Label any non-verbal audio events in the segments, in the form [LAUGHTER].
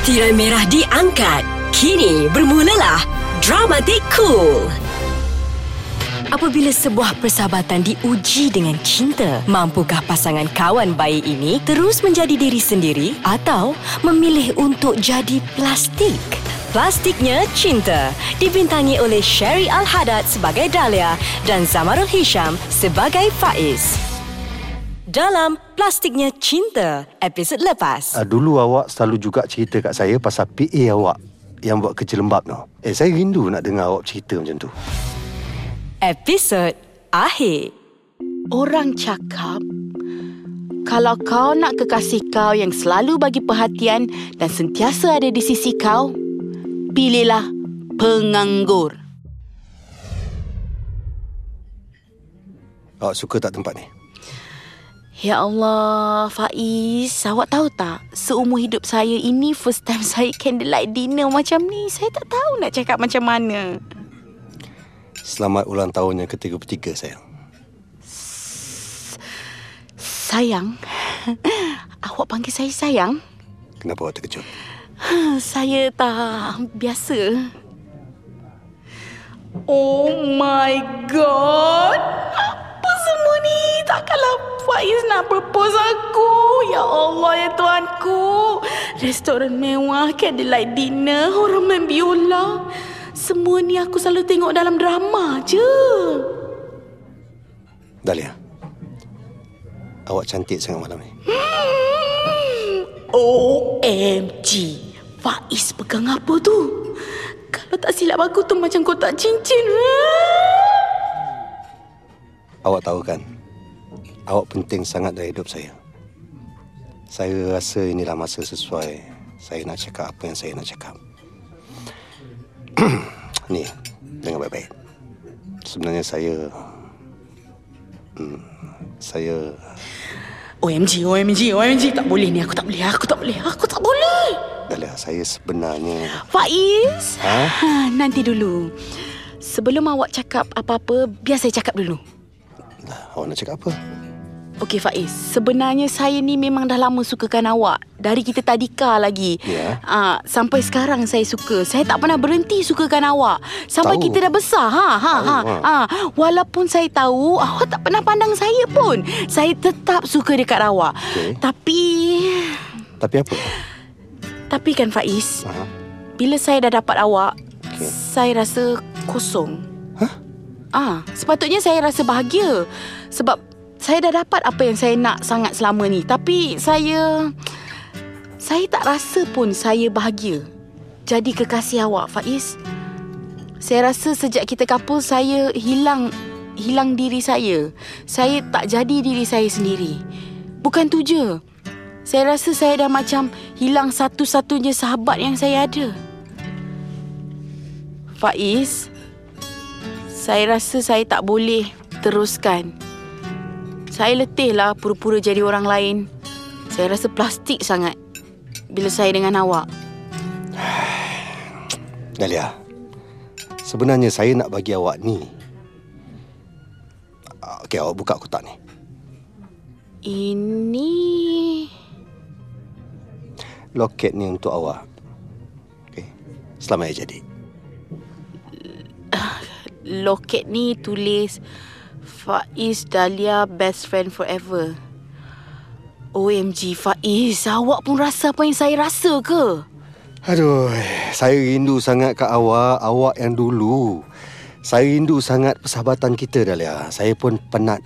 Tirai merah diangkat. Kini bermulalah Dramatik Cool. Apabila sebuah persahabatan diuji dengan cinta, mampukah pasangan kawan bayi ini terus menjadi diri sendiri atau memilih untuk jadi plastik? Plastiknya Cinta dibintangi oleh Sherry Al-Haddad sebagai Dahlia dan Zamarul Hisham sebagai Faiz. Dalam Plastiknya Cinta, episod lepas. Uh, dulu awak selalu juga cerita kat saya pasal PA awak yang buat kerja lembab tu. Eh, saya rindu nak dengar awak cerita macam tu. Episod akhir. Orang cakap kalau kau nak kekasih kau yang selalu bagi perhatian dan sentiasa ada di sisi kau, pilihlah penganggur. Awak suka tak tempat ni? Ya Allah, Faiz, awak tahu tak? Seumur hidup saya ini first time [LAUGHS] saya candlelight dinner macam ni. Saya tak tahu nak cakap macam mana. Selamat ulang tahun yang ke-33 sayang. Sayang? [LAUGHS] awak panggil saya sayang? Kenapa awak terkejut? [SIGHS] Saya tak biasa. Oh my god. Takkanlah Faiz nak propose aku. Ya Allah ya Tuhanku. Restoran mewah, candlelight dinner, main biola. Semua ni aku selalu tengok dalam drama je. Dahlia. Awak cantik sangat malam ni. Hmm. OMG. Faiz pegang apa tu? Kalau tak silap aku tu macam kotak cincin. Awak tahu kan? Awak penting sangat dalam hidup saya. Saya rasa inilah masa sesuai saya nak cakap apa yang saya nak cakap. [CLEARS THROAT] ni, dengar baik-baik. Sebenarnya saya... Hmm, saya... OMG, OMG, OMG. Tak boleh ni. Aku tak boleh. Aku tak boleh. Aku tak boleh. Dahlia, saya sebenarnya... Faiz. Ha? ha? Nanti dulu. Sebelum awak cakap apa-apa, biar saya cakap dulu. Awak nak cakap apa? Okey Faiz, sebenarnya saya ni memang dah lama sukakan awak. Dari kita tadika lagi. Ya. Ah, sampai sekarang saya suka. Saya tak pernah berhenti sukakan awak. Sampai Tahu. kita dah besar. Ha ha ha. Tahu, ha. walaupun saya tahu awak tak pernah pandang saya pun. Saya tetap suka dekat awak. Okey. Tapi Tapi apa? tapi kan Faiz, Aha. bila saya dah dapat awak, Okey. saya rasa kosong. Hah? Ah, sepatutnya saya rasa bahagia sebab saya dah dapat apa yang saya nak sangat selama ni. Tapi saya saya tak rasa pun saya bahagia. Jadi kekasih awak Faiz. Saya rasa sejak kita couple saya hilang hilang diri saya. Saya tak jadi diri saya sendiri. Bukan tu je. Saya rasa saya dah macam hilang satu-satunya sahabat yang saya ada. Faiz, saya rasa saya tak boleh teruskan. Saya letih lah pura-pura jadi orang lain. Saya rasa plastik sangat bila saya dengan awak. [SIGHS] Dahlia, sebenarnya saya nak bagi awak ni. Okey, awak buka kotak ni. Ini... Loket ni untuk awak. Okey, selamat hari jadi. Loket ni tulis Faiz Dahlia best friend forever. OMG Faiz, awak pun rasa apa yang saya rasa ke? Aduh, saya rindu sangat kat awak, awak yang dulu. Saya rindu sangat persahabatan kita Dahlia. Saya pun penat.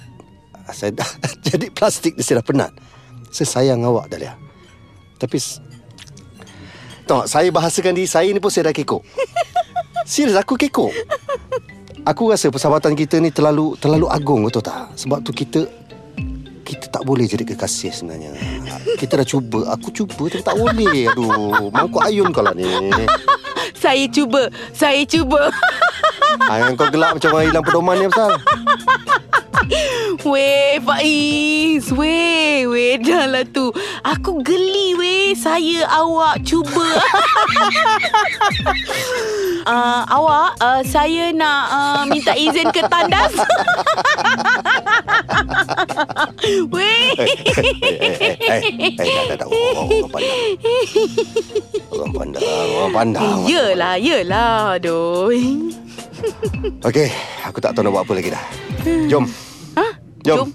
Saya dah [LAUGHS] jadi plastik saya dah penat. Saya sayang awak Dahlia. Tapi tak, saya bahasakan diri saya ni pun saya dah kekok. [LAUGHS] Serius aku kekok. Aku rasa persahabatan kita ni terlalu terlalu agung betul tak? Sebab tu kita kita tak boleh jadi kekasih sebenarnya. Kita dah cuba, aku cuba tapi tak boleh. Aduh, mangkuk ayun kau lah ni. Saya cuba, saya cuba. Ha, yang kau gelap macam orang hilang pedoman ni pasal. [LAUGHS] Weh Faiz Weh Weh dah lah tu Aku geli weh Saya awak cuba uh, [LAUGHS] Awak uh, Saya nak uh, Minta izin ke tandas [LAUGHS] Weh. Eh, eh, eh. Orang pandang, orang pandang. Yelah, yelah. Aduh. Okey, aku tak tahu nak buat apa lagi dah. Jom. Jom.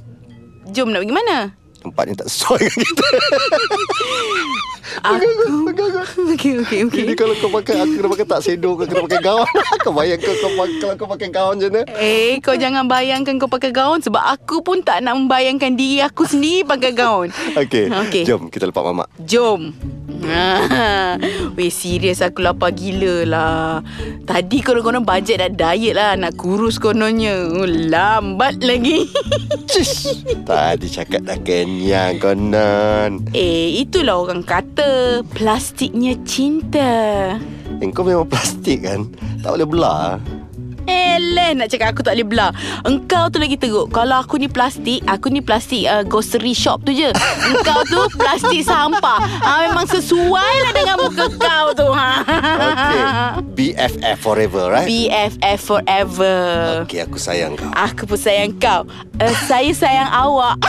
Jom nak pergi mana? Tempat ni tak sesuai dengan kita. Aku. Okey, okey, okey. Ini kalau kau pakai, aku kena pakai tak sedo, kau kena pakai gaun. [LAUGHS] kau bayang kau, kau pakai, kalau kau pakai gaun macam mana? Eh, kau jangan bayangkan kau pakai gaun sebab aku pun tak nak membayangkan diri aku sendiri pakai gaun. Okey, Okey. jom kita lepak mamak. Jom. Ha. [LAUGHS] Weh, serius aku lapar gila lah. Tadi korang-korang bajet dah diet lah. Nak kurus kononnya. Oh, lambat lagi. [LAUGHS] Tadi cakap dah kenyang konon. eh, itulah orang kata. Plastiknya cinta. Eh, kau memang plastik kan? Tak boleh belah. Eleh nak cakap aku tak boleh belah Engkau tu lagi teruk Kalau aku ni plastik Aku ni plastik uh, grocery shop tu je Engkau tu plastik sampah ha, Memang sesuai lah dengan muka kau tu ha. Okay. BFF forever, right? BFF forever Okey, aku sayang kau. Aku pun sayang kau uh, Saya sayang awak [LAUGHS]